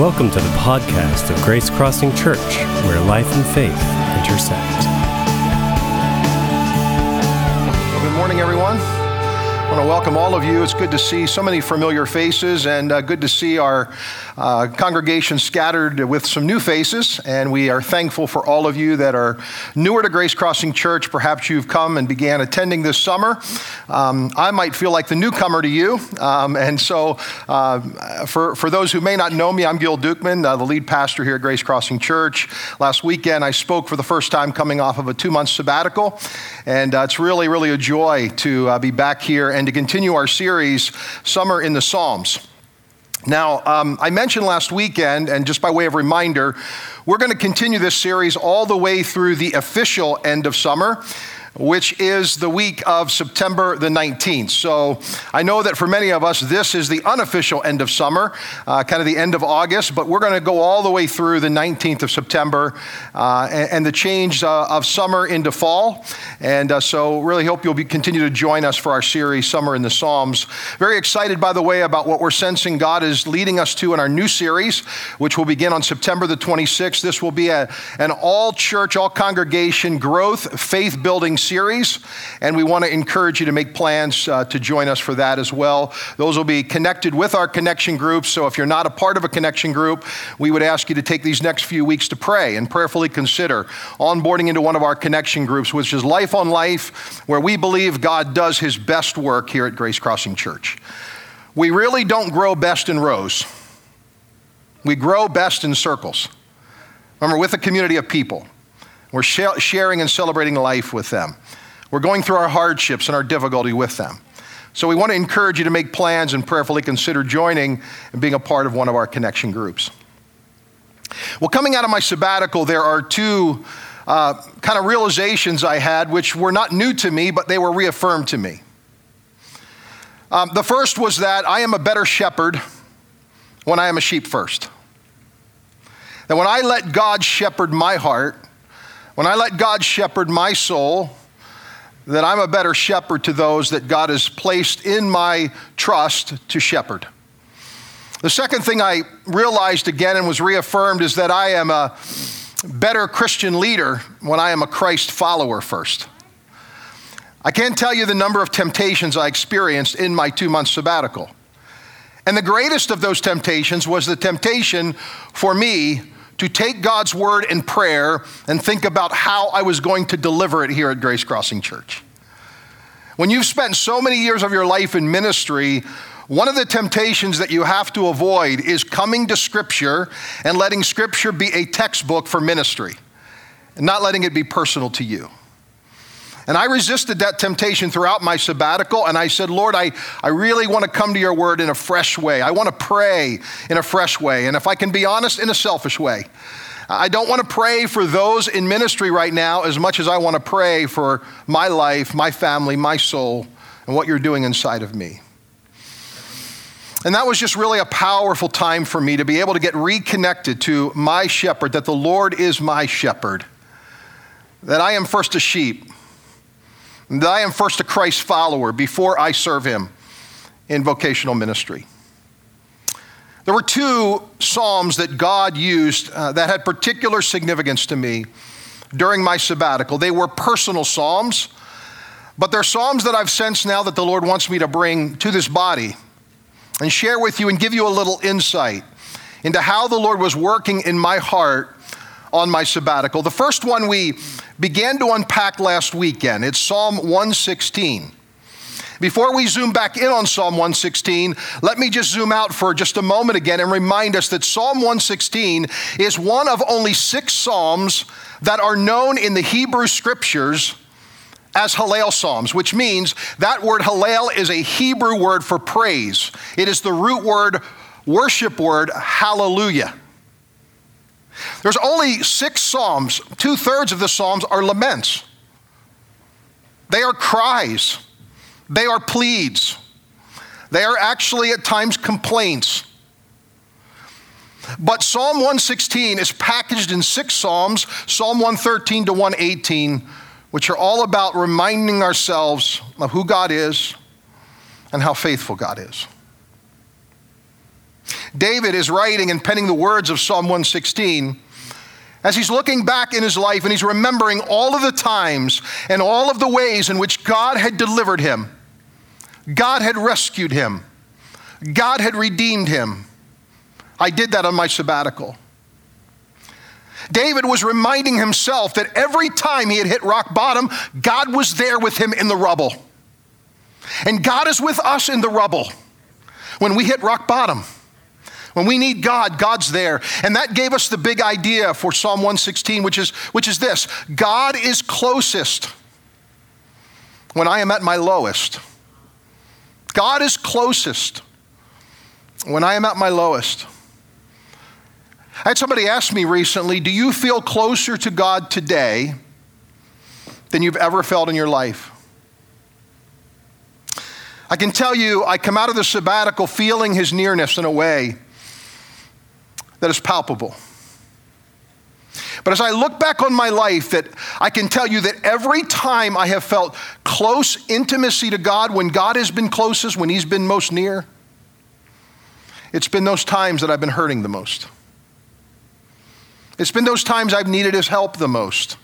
Welcome to the podcast of Grace Crossing Church, where life and faith intersect. I want to welcome all of you. It's good to see so many familiar faces and uh, good to see our uh, congregation scattered with some new faces. And we are thankful for all of you that are newer to Grace Crossing Church. Perhaps you've come and began attending this summer. Um, I might feel like the newcomer to you. Um, and so, uh, for, for those who may not know me, I'm Gil Dukeman, uh, the lead pastor here at Grace Crossing Church. Last weekend, I spoke for the first time coming off of a two month sabbatical. And uh, it's really, really a joy to uh, be back here and to continue our series, Summer in the Psalms. Now, um, I mentioned last weekend, and just by way of reminder, we're going to continue this series all the way through the official end of summer which is the week of September the 19th. So I know that for many of us, this is the unofficial end of summer, uh, kind of the end of August, but we're going to go all the way through the 19th of September uh, and, and, the change uh, of summer into fall. And uh, so, really hope you'll be, continue to join us for our series, Summer in the Psalms. Very excited, by the way, about what we're sensing God is leading us to in our new series, which will begin on September the 26th. This will be a, an all church, all congregation growth, faith building series, and we want to encourage you to make plans uh, to join us for that as well. Those will be connected with our connection groups, so if you're not a part of a connection group, we would ask you to take these next few weeks to pray and prayerfully consider onboarding into one of our connection groups, which is Life on Life, where we believe God does his best work here at Grace Crossing Church. We really don't grow best in rows. We grow best in circles. Remember, with a community of people. We're sharing and celebrating life with them. We're going through our hardships and our difficulty with them. So we want to encourage you to make plans and prayerfully consider joining and being a part of one of our connection groups. Well, coming out of my sabbatical, there are two uh, kind of realizations I had, which were not new to me, but they were reaffirmed to me. Um, the first was that I am a better shepherd when I am a sheep first. That when I let God shepherd my heart, when I let God shepherd my soul, that I'm a better shepherd to those that God has placed in my trust to shepherd. The second thing I realized again and was reaffirmed is that I am a better Christian leader when I am a Christ follower first. I can't tell you the number of temptations I experienced in my two month sabbatical. And the greatest of those temptations was the temptation for me to take God's word in prayer and think about how I was going to deliver it here at Grace Crossing Church. When you've spent so many years of your life in ministry, one of the temptations that you have to avoid is coming to Scripture and letting Scripture be a textbook for ministry and not letting it be personal to you. And I resisted that temptation throughout my sabbatical. And I said, Lord, I, I really want to come to your word in a fresh way. I want to pray in a fresh way. And if I can be honest, in a selfish way. I don't want to pray for those in ministry right now as much as I want to pray for my life, my family, my soul, and what you're doing inside of me. And that was just really a powerful time for me to be able to get reconnected to my shepherd, that the Lord is my shepherd, that I am first a sheep that I am first a Christ follower before I serve him in vocational ministry. There were two Psalms that God used uh, that had particular significance to me during my sabbatical. They were personal Psalms, but they're Psalms that I've sensed now that the Lord wants me to bring to this body and share with you and give you a little insight into how the Lord was working in my heart on my sabbatical. The first one we began to unpack last weekend. It's Psalm 116. Before we zoom back in on Psalm 116, let me just zoom out for just a moment again and remind us that Psalm 116 is one of only six Psalms that are known in the Hebrew scriptures as Hallel Psalms, which means that word Hallel is a Hebrew word for praise. It is the root word, worship word, hallelujah. There's only six Psalms, two thirds of the Psalms are laments. They are cries, they are pleads, they are actually at times complaints. But Psalm 116 is packaged in six Psalms, Psalm 113 to 118, which are all about reminding ourselves of who God is and how faithful God is. David is writing and penning the words of Psalm 116 as he's looking back in his life and he's remembering all of the times and all of the ways in which God had delivered him, God had rescued him, God had redeemed him. I did that on my sabbatical. David was reminding himself that every time he had hit rock bottom, God was there with him in the rubble. And God is with us in the rubble when we hit rock bottom. When we need God, God's there. And that gave us the big idea for Psalm 116, which is, which is this God is closest when I am at my lowest. God is closest when I am at my lowest. I had somebody ask me recently Do you feel closer to God today than you've ever felt in your life? I can tell you, I come out of the sabbatical feeling his nearness in a way that is palpable. But as I look back on my life, that I can tell you that every time I have felt close intimacy to God, when God has been closest, when He's been most near, it's been those times that I've been hurting the most. It's been those times I've needed His help the most.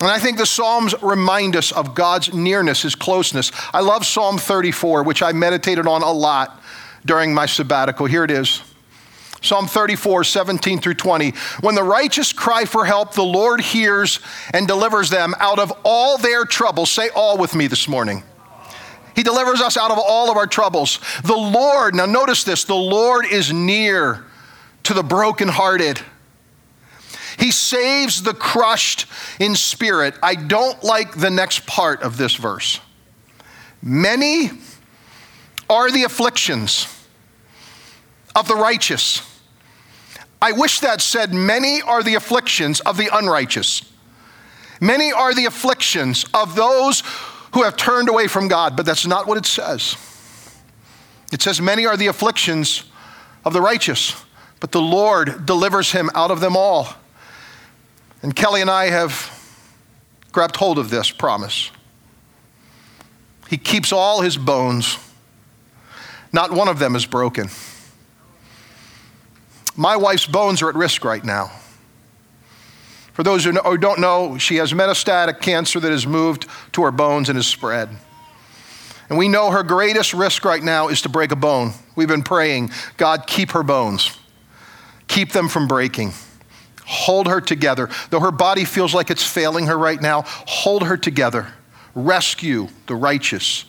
And I think the Psalms remind us of God's nearness, His closeness. I love Psalm 34, which I meditated on a lot during my sabbatical. Here it is. Psalm 34, 17 through 20. When the righteous cry for help, the Lord hears and delivers them out of all their troubles. Say all with me this morning. He delivers us out of all of our troubles. The Lord, now notice this, the Lord is near to the brokenhearted. He saves the crushed in spirit. I don't like the next part of this verse. Many are the afflictions of the righteous. I wish that said, Many are the afflictions of the unrighteous. Many are the afflictions of those who have turned away from God, but that's not what it says. It says, Many are the afflictions of the righteous, but the Lord delivers him out of them all. And Kelly and I have grabbed hold of this promise. He keeps all his bones, not one of them is broken. My wife's bones are at risk right now. For those who, don't know, she has metastatic cancer that has moved to her bones and has spread. And we know her greatest risk right now is to break a bone. We've been praying, God, keep her bones, keep them from breaking. Hold her together. Though her body feels like it's failing her right now, hold her together. Rescue the righteous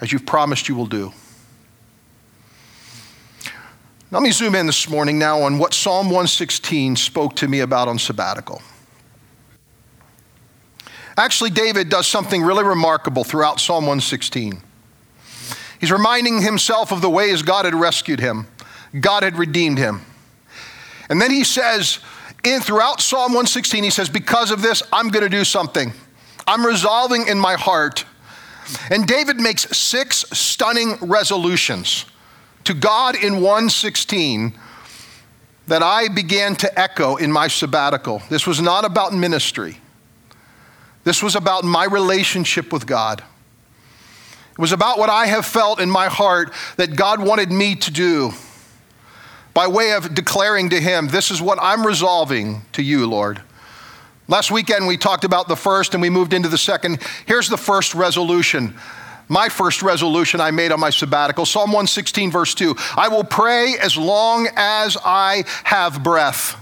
as you've promised you will do. Let me zoom in this morning now on what Psalm 116 spoke to me about on sabbatical. Actually, David does something really remarkable throughout Psalm 116. He's reminding himself of the ways God had rescued him, God had redeemed him. And then he says, in throughout Psalm 116, he says, Because of this, I'm going to do something. I'm resolving in my heart. And David makes six stunning resolutions to God in 116 that I began to echo in my sabbatical. This was not about ministry, this was about my relationship with God. It was about what I have felt in my heart that God wanted me to do by way of declaring to Him, This is what I'm resolving to you, Lord. Last weekend we talked about the first and we moved into the second. Here's the first resolution my first resolution I made on my sabbatical Psalm 116, verse 2 I will pray as long as I have breath.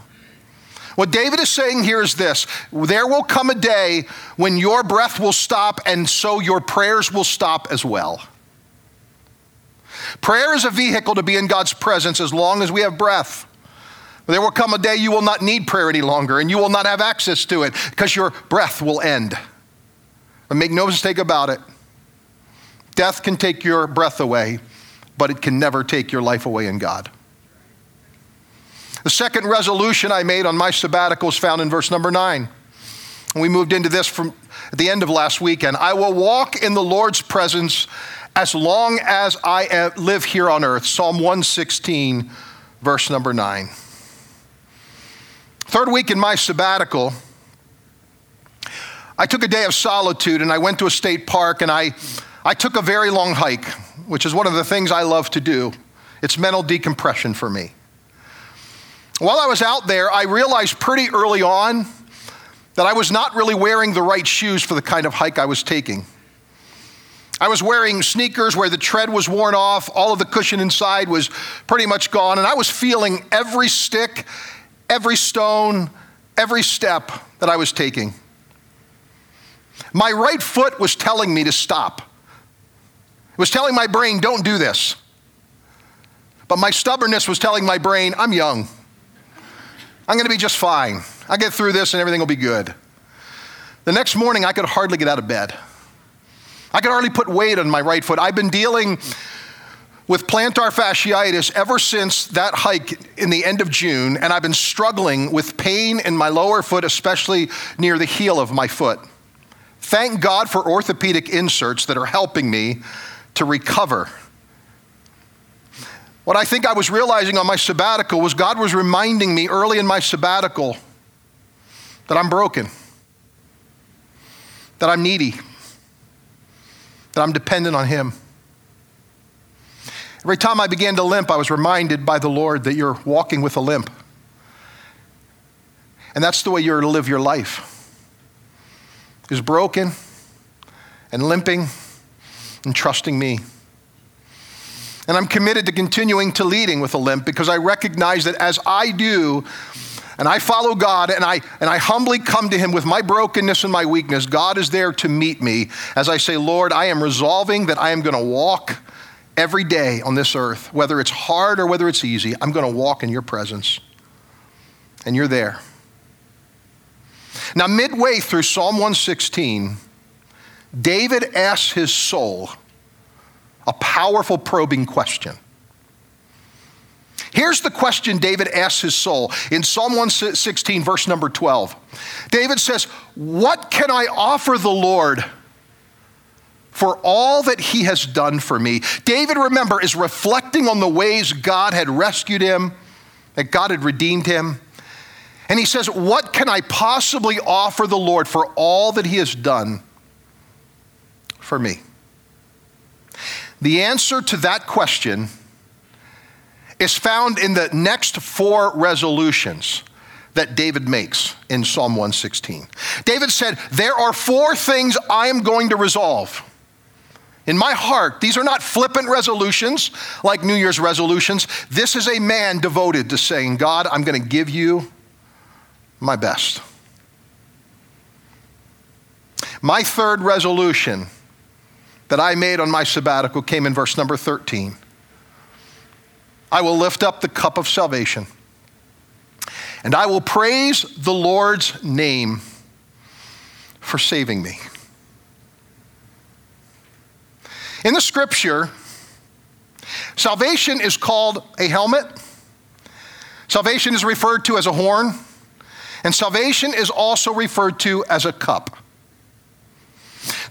What David is saying here is this there will come a day when your breath will stop, and so your prayers will stop as well. Prayer is a vehicle to be in God's presence as long as we have breath. There will come a day you will not need prayer any longer, and you will not have access to it because your breath will end. But make no mistake about it Death can take your breath away, but it can never take your life away in God. The second resolution I made on my sabbatical is found in verse number nine. We moved into this from at the end of last weekend. I will walk in the Lord's presence as long as I uh, live here on earth. Psalm 116, verse number nine. Third week in my sabbatical, I took a day of solitude and I went to a state park and I I took a very long hike, which is one of the things I love to do It's mental decompression for me. While I was out there, I realized pretty early on that I was not really wearing the right shoes for the kind of hike I was taking. I was wearing sneakers where the tread was worn off, all of the cushion inside was pretty much gone, and I was feeling every stick, every stone, every step that I was taking. My right foot was telling me to stop. It was telling my brain, don't do this. But my stubbornness was telling my brain, I'm young. I'm going to be just fine. I'll get through this and everything will be good. The next morning, I could hardly get out of bed. I could hardly put weight on my right foot. I've been dealing with plantar fasciitis ever since that hike in the end of June, and I've been struggling with pain in my lower foot, especially near the heel of my foot. Thank God for orthopedic inserts that are helping me to recover. What I think I was realizing on my sabbatical was God was reminding me early in my sabbatical that I'm broken, that I'm needy, that I'm dependent on Him. Every time I began to limp, I was reminded by the Lord that you're walking with a limp. And that's the way you're to live your life. Is broken and limping and trusting me. And I'm committed to continuing to leading with a limp because I recognize that as I do, and I follow God and I, and I humbly come to Him with my brokenness and my weakness, God is there to meet me as I say, Lord, I am resolving that I am going to walk every day on this earth, whether it's hard or whether it's easy, I'm going to walk in your presence. And you're there. Now, midway through Psalm 116, David asks his soul a powerful probing question. Here's the question David asks his soul in Psalm 116, verse number 12. David says, What can I offer the Lord for all that he has done for me? David, remember, is reflecting on the ways God had rescued him, that God had redeemed him. And he says, What can I possibly offer the Lord for all that he has done for me? The answer to that question is found in the next four resolutions that David makes in Psalm 116. David said, There are four things I am going to resolve. In my heart, these are not flippant resolutions like New Year's resolutions. This is a man devoted to saying, God, I'm going to give you my best. My third resolution that I made on my sabbatical came in verse number 13. I will lift up the cup of salvation, and I will praise the Lord's name for saving me. In the scripture, salvation is called a helmet, salvation is referred to as a horn, and salvation is also referred to as a cup.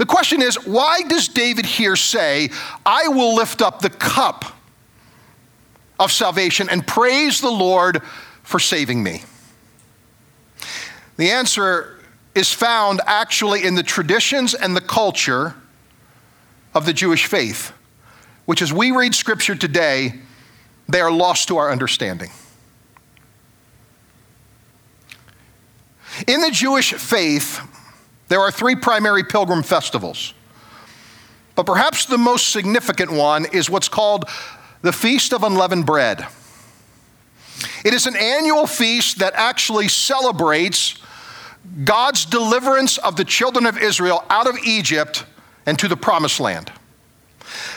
The question is why does David here say, I will lift up the cup of salvation and praise the Lord for saving me? The answer is found actually in the traditions and the culture of the Jewish faith, which as we read scripture today, they are lost to our understanding. In the Jewish faith, there are three primary pilgrim festivals. But perhaps the most significant one is what's called the Feast of Unleavened Bread. It is an annual feast that actually celebrates God's deliverance of the children of Israel out of Egypt and to the promised land.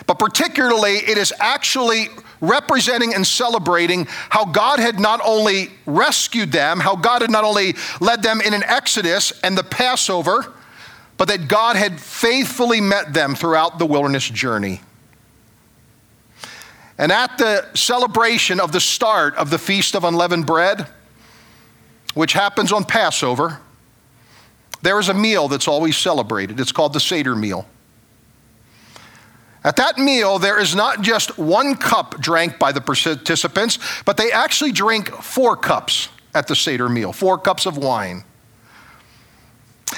But particularly, it is actually representing and celebrating how God had not only rescued them, how God had not only led them in an exodus and the Passover, but that God had faithfully met them throughout the wilderness journey. And at the celebration of the start of the Feast of Unleavened Bread, which happens on Passover, there is a meal that's always celebrated. It's called the Seder meal. At that meal, there is not just one cup drank by the participants, but they actually drink four cups at the Seder meal, four cups of wine.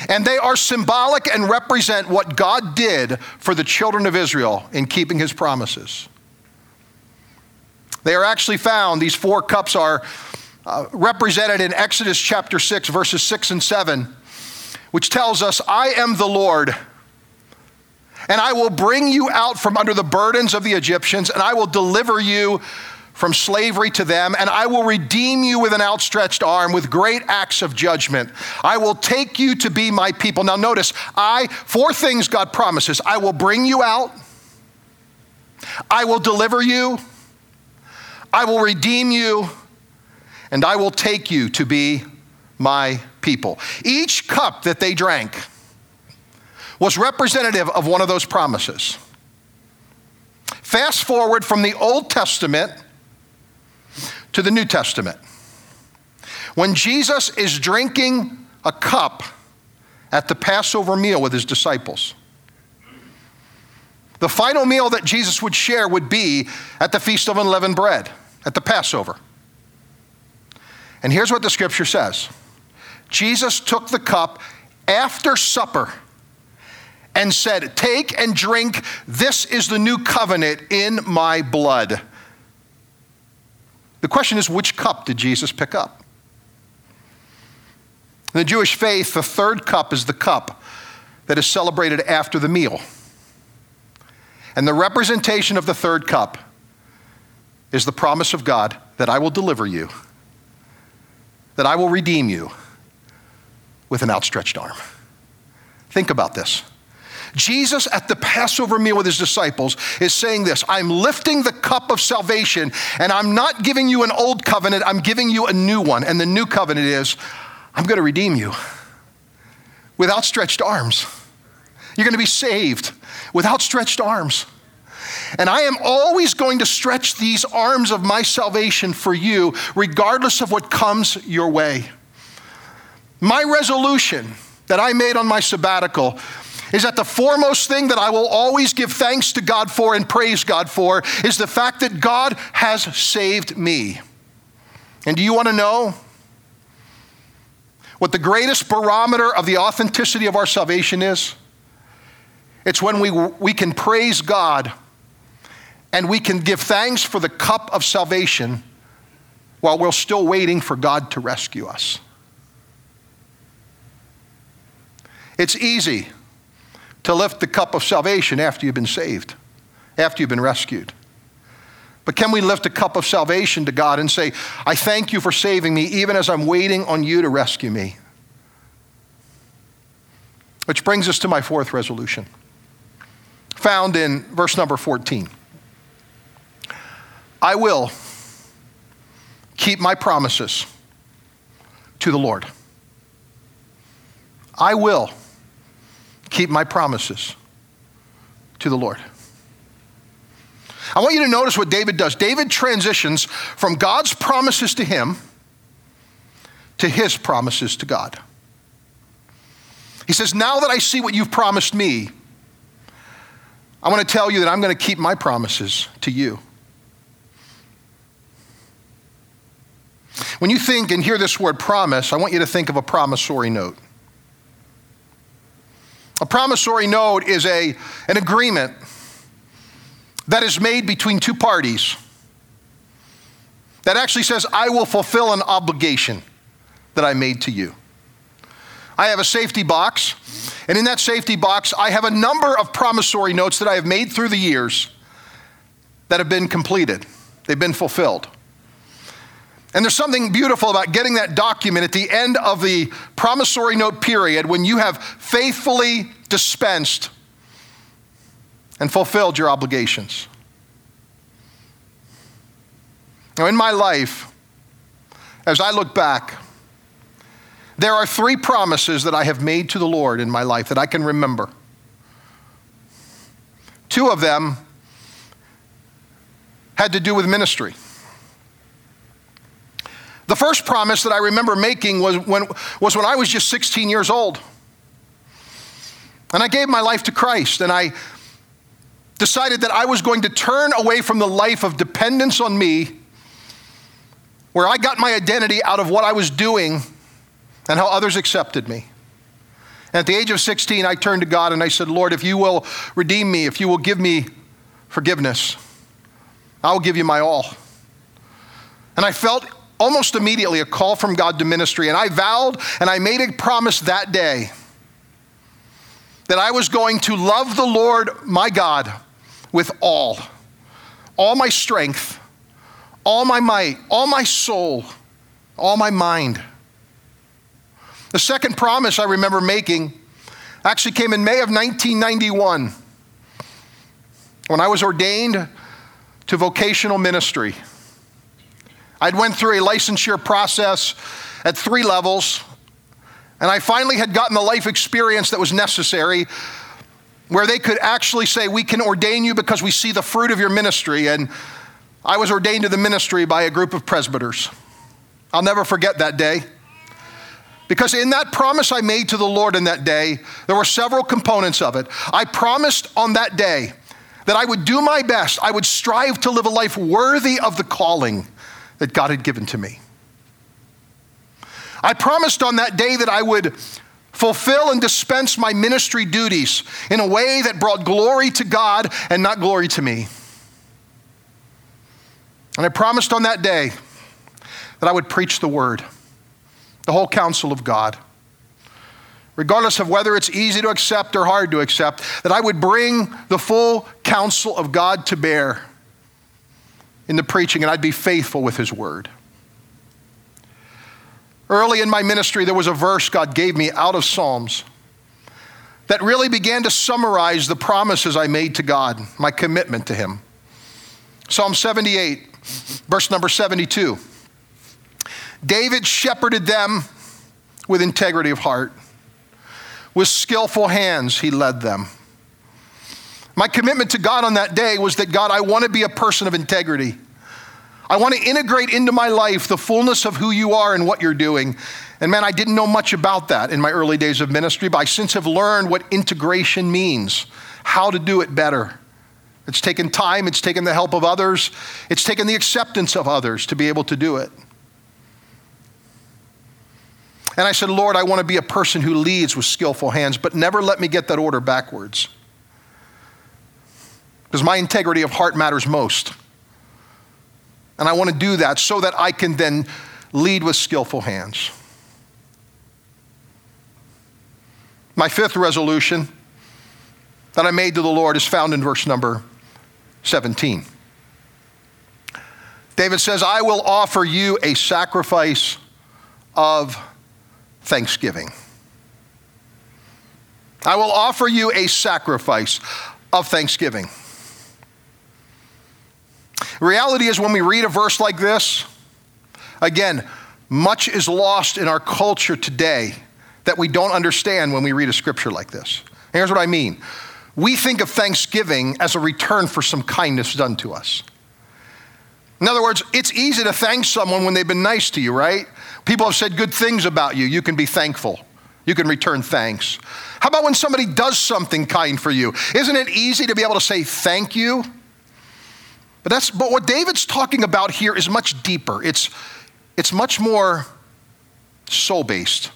And they are symbolic and represent what God did for the children of Israel in keeping his promises. They are actually found, these four cups are uh, represented in Exodus chapter 6, verses 6 and 7, which tells us, I am the Lord, and I will bring you out from under the burdens of the Egyptians, and I will deliver you from slavery to them, and I will redeem you with an outstretched arm, with great acts of judgment. I will take you to be my people. Now, notice, I, four things God promises I will bring you out, I will deliver you, I will redeem you, and I will take you to be my people. Each cup that they drank was representative of one of those promises. Fast forward from the Old Testament to the New Testament. When Jesus is drinking a cup at the Passover meal with his disciples, the final meal that Jesus would share would be at the Feast of Unleavened Bread, at the Passover. And here's what the scripture says Jesus took the cup after supper and said, Take and drink, this is the new covenant in my blood. The question is, which cup did Jesus pick up? In the Jewish faith, the third cup is the cup that is celebrated after the meal. And the representation of the third cup is the promise of God that I will deliver you, that I will redeem you with an outstretched arm. Think about this. Jesus at the Passover meal with his disciples is saying this I'm lifting the cup of salvation, and I'm not giving you an old covenant, I'm giving you a new one. And the new covenant is I'm going to redeem you with outstretched arms. You're going to be saved with outstretched arms. And I am always going to stretch these arms of my salvation for you, regardless of what comes your way. My resolution that I made on my sabbatical is that the foremost thing that I will always give thanks to God for and praise God for is the fact that God has saved me. And do you want to know what the greatest barometer of the authenticity of our salvation is? It's when we, we can praise God and we can give thanks for the cup of salvation while we're still waiting for God to rescue us. It's easy to lift the cup of salvation after you've been saved, after you've been rescued. But can we lift a cup of salvation to God and say, I thank you for saving me, even as I'm waiting on you to rescue me? Which brings us to my fourth resolution, found in verse number 14. I will keep my promises to the Lord. I will keep my promises to the Lord. I want you to notice what David does. David transitions from God's promises to him to his promises to God. He says, Now that I see what you've promised me, I want to tell you that I'm going to keep my promises to you. When you think and hear this word promise, I want you to think of a promissory note. A promissory note is a, an agreement that is made between two parties that actually says, I will fulfill an obligation that I made to you. I have a safety box, and in that safety box, I have a number of promissory notes that I have made through the years that have been completed, they've been fulfilled. And there's something beautiful about getting that document at the end of the promissory note period when you have faithfully dispensed and fulfilled your obligations. Now, in my life, as I look back, there are three promises that I have made to the Lord in my life that I can remember. Two of them had to do with ministry. The first promise that I remember making was when, was when I was just 16 years old. And I gave my life to Christ, and I decided that I was going to turn away from the life of dependence on me, where I got my identity out of what I was doing and how others accepted me. And at the age of 16, I turned to God and I said, Lord, if you will redeem me, if you will give me forgiveness, I will give you my all. And I felt almost immediately a call from God to ministry. And I vowed and I made a promise that day that I was going to love the Lord my God with all, all my strength, all my might, all my soul, all my mind. The second promise I remember making actually came in May of 1991 when I was ordained to vocational ministry. I'd went through a licensure process at three levels, and I finally had gotten the life experience that was necessary where they could actually say, We can ordain you because we see the fruit of your ministry. And I was ordained to the ministry by a group of presbyters. I'll never forget that day. Because in that promise I made to the Lord in that day, there were several components of it. I promised on that day that I would do my best, I would strive to live a life worthy of the calling that God had given to me. I promised on that day that I would fulfill and dispense my ministry duties in a way that brought glory to God and not glory to me. And I promised on that day that I would preach the word, the whole counsel of God, regardless of whether it's easy to accept or hard to accept, that I would bring the full counsel of God to bear in the preaching and I'd be faithful with his word. Early in my ministry, there was a verse God gave me out of Psalms that really began to summarize the promises I made to God, my commitment to Him. Psalm 78, verse number 72. David shepherded them with integrity of heart. With skillful hands, he led them. My commitment to God on that day was that God, I want to be a person of integrity. I want to integrate into my life the fullness of who you are and what you're doing. And man, I didn't know much about that in my early days of ministry, but I since have learned what integration means, how to do it better. It's taken time, it's taken the help of others, it's taken the acceptance of others to be able to do it. And I said, Lord, I want to be a person who leads with skillful hands, but never let me get that order backwards. Because my integrity of heart matters most. And I want to do that so that I can then lead with skillful hands. My fifth resolution that I made to the Lord is found in verse number 17. David says, I will offer you a sacrifice of thanksgiving. I will offer you a sacrifice of thanksgiving. Reality is, when we read a verse like this, again, much is lost in our culture today that we don't understand when we read a scripture like this. Here's what I mean we think of thanksgiving as a return for some kindness done to us. In other words, it's easy to thank someone when they've been nice to you, right? People have said good things about you. You can be thankful. You can return thanks. How about when somebody does something kind for you? Isn't it easy to be able to say thank you? But that's but what David's talking about here is much deeper. It's it's much more soul-based.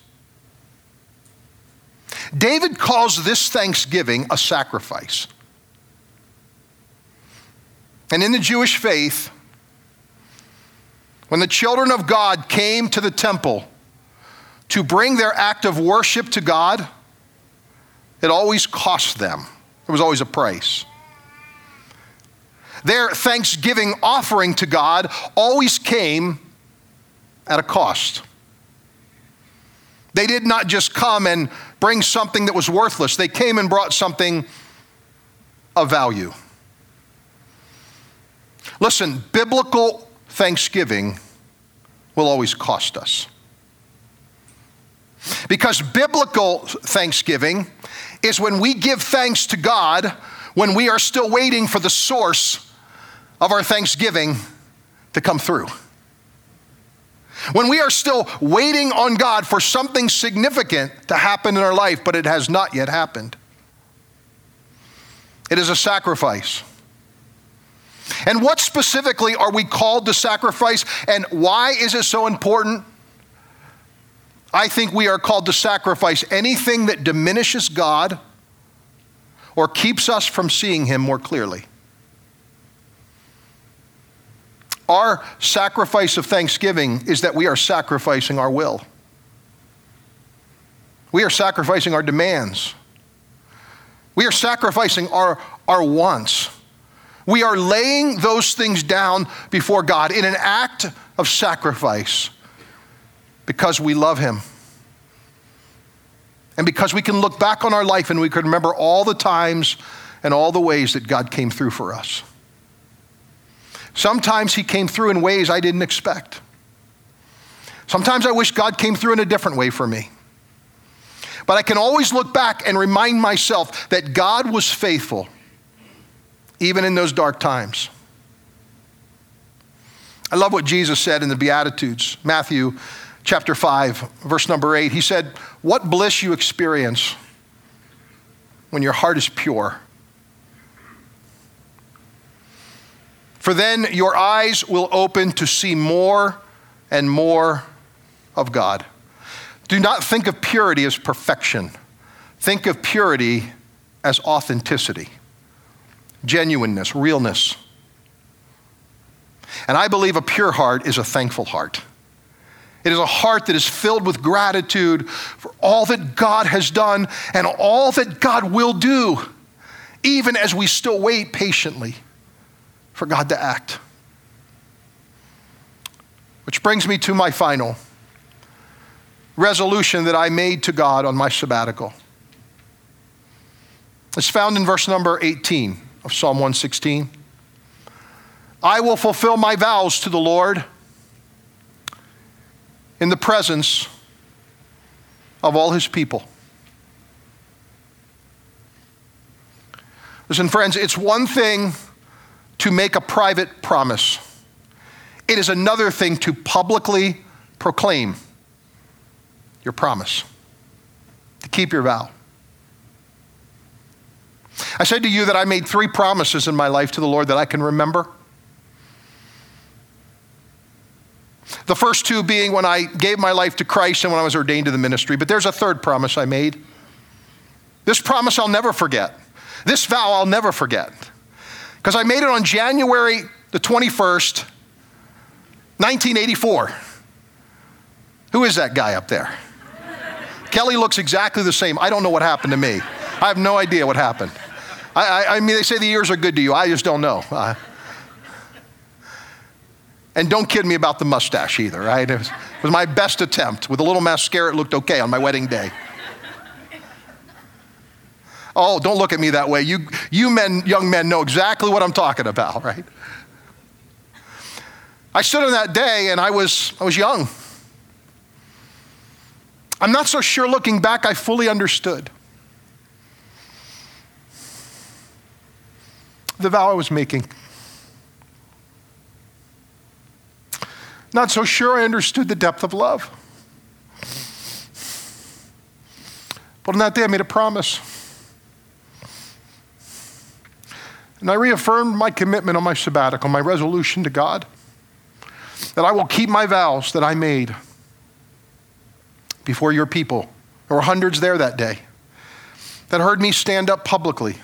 David calls this thanksgiving a sacrifice. And in the Jewish faith, when the children of God came to the temple to bring their act of worship to God, it always cost them. There was always a price. Their thanksgiving offering to God always came at a cost. They did not just come and bring something that was worthless, they came and brought something of value. Listen, biblical thanksgiving will always cost us. Because biblical thanksgiving is when we give thanks to God when we are still waiting for the source of our thanksgiving to come through. When we are still waiting on God for something significant to happen in our life, but it has not yet happened. It is a sacrifice. And what specifically are we called to sacrifice, and why is it so important? I think we are called to sacrifice anything that diminishes God or keeps us from seeing Him more clearly. Our sacrifice of thanksgiving is that we are sacrificing our will. We are sacrificing our demands. We are sacrificing our, our wants. We are laying those things down before God in an act of sacrifice because we love Him. And because we can look back on our life and we can remember all the times and all the ways that God came through for us. Sometimes He came through in ways I didn't expect. Sometimes I wish God came through in a different way for me. But I can always look back and remind myself that God was faithful, even in those dark times. I love what Jesus said in the Beatitudes, Matthew chapter 5, verse number 8. He said, What bliss you experience when your heart is pure. For then your eyes will open to see more and more of God. Do not think of purity as perfection. Think of purity as authenticity, genuineness, realness. And I believe a pure heart is a thankful heart. It is a heart that is filled with gratitude for all that God has done and all that God will do, even as we still wait patiently for God to act. Which brings me to my final resolution that I made to God on my sabbatical. It's found in verse number 18 of Psalm 116. I will fulfill my vows to the Lord in the presence of all his people. Listen, friends, it's one thing to make a private promise, it is another thing to publicly proclaim your promise, to keep your vow. I said to you that I made three promises in my life to the Lord that I can remember. The first two being when I gave my life to Christ and when I was ordained to the ministry. But there's a third promise I made. This promise I'll never forget. This vow I'll never forget. Because I made it on January the 21st, 1984. Who is that guy up there? Kelly looks exactly the same. I don't know what happened to me. I have no idea what happened. I, I, I mean, they say the ears are good to you. I just don't know. Uh, and don't kid me about the mustache either, right? It was, it was my best attempt. With a little mascara, it looked okay on my wedding day. Oh, don't look at me that way. You, you men, young men know exactly what I'm talking about, right? I stood on that day and I was, I was young. I'm not so sure looking back I fully understood the vow I was making. Not so sure I understood the depth of love. But on that day, I made a promise. And I reaffirmed my commitment on my sabbatical, my resolution to God, that I will keep my vows that I made before your people. There were hundreds there that day that heard me stand up publicly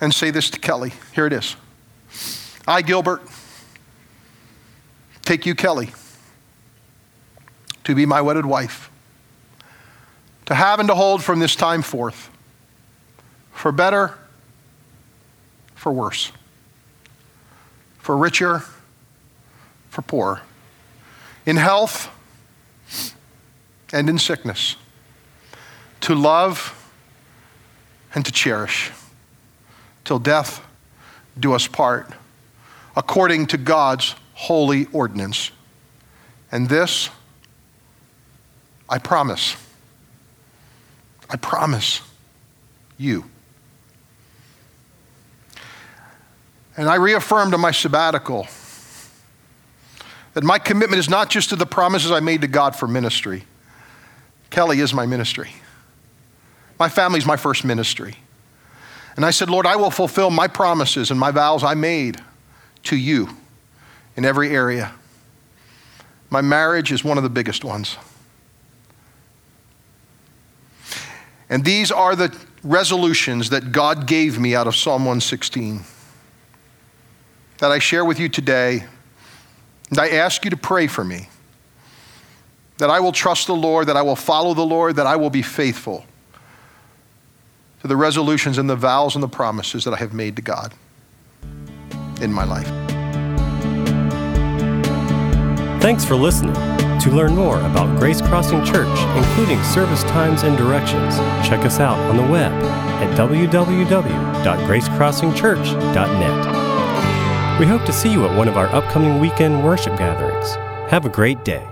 and say this to Kelly. Here it is I, Gilbert, take you, Kelly, to be my wedded wife, to have and to hold from this time forth, for better, for worse, for richer, for poorer, in health and in sickness, to love and to cherish, till death do us part, according to God's holy ordinance. And this, I promise. I promise you. And I reaffirmed on my sabbatical that my commitment is not just to the promises I made to God for ministry, Kelly is my ministry. My family is my first ministry. And I said, Lord, I will fulfill my promises and my vows I made to you in every area. My marriage is one of the biggest ones. And these are the resolutions that God gave me out of Psalm 116. That I share with you today, and I ask you to pray for me that I will trust the Lord, that I will follow the Lord, that I will be faithful to the resolutions and the vows and the promises that I have made to God in my life. Thanks for listening. To learn more about Grace Crossing Church, including service times and directions, check us out on the web at www.gracecrossingchurch.net. We hope to see you at one of our upcoming weekend worship gatherings. Have a great day.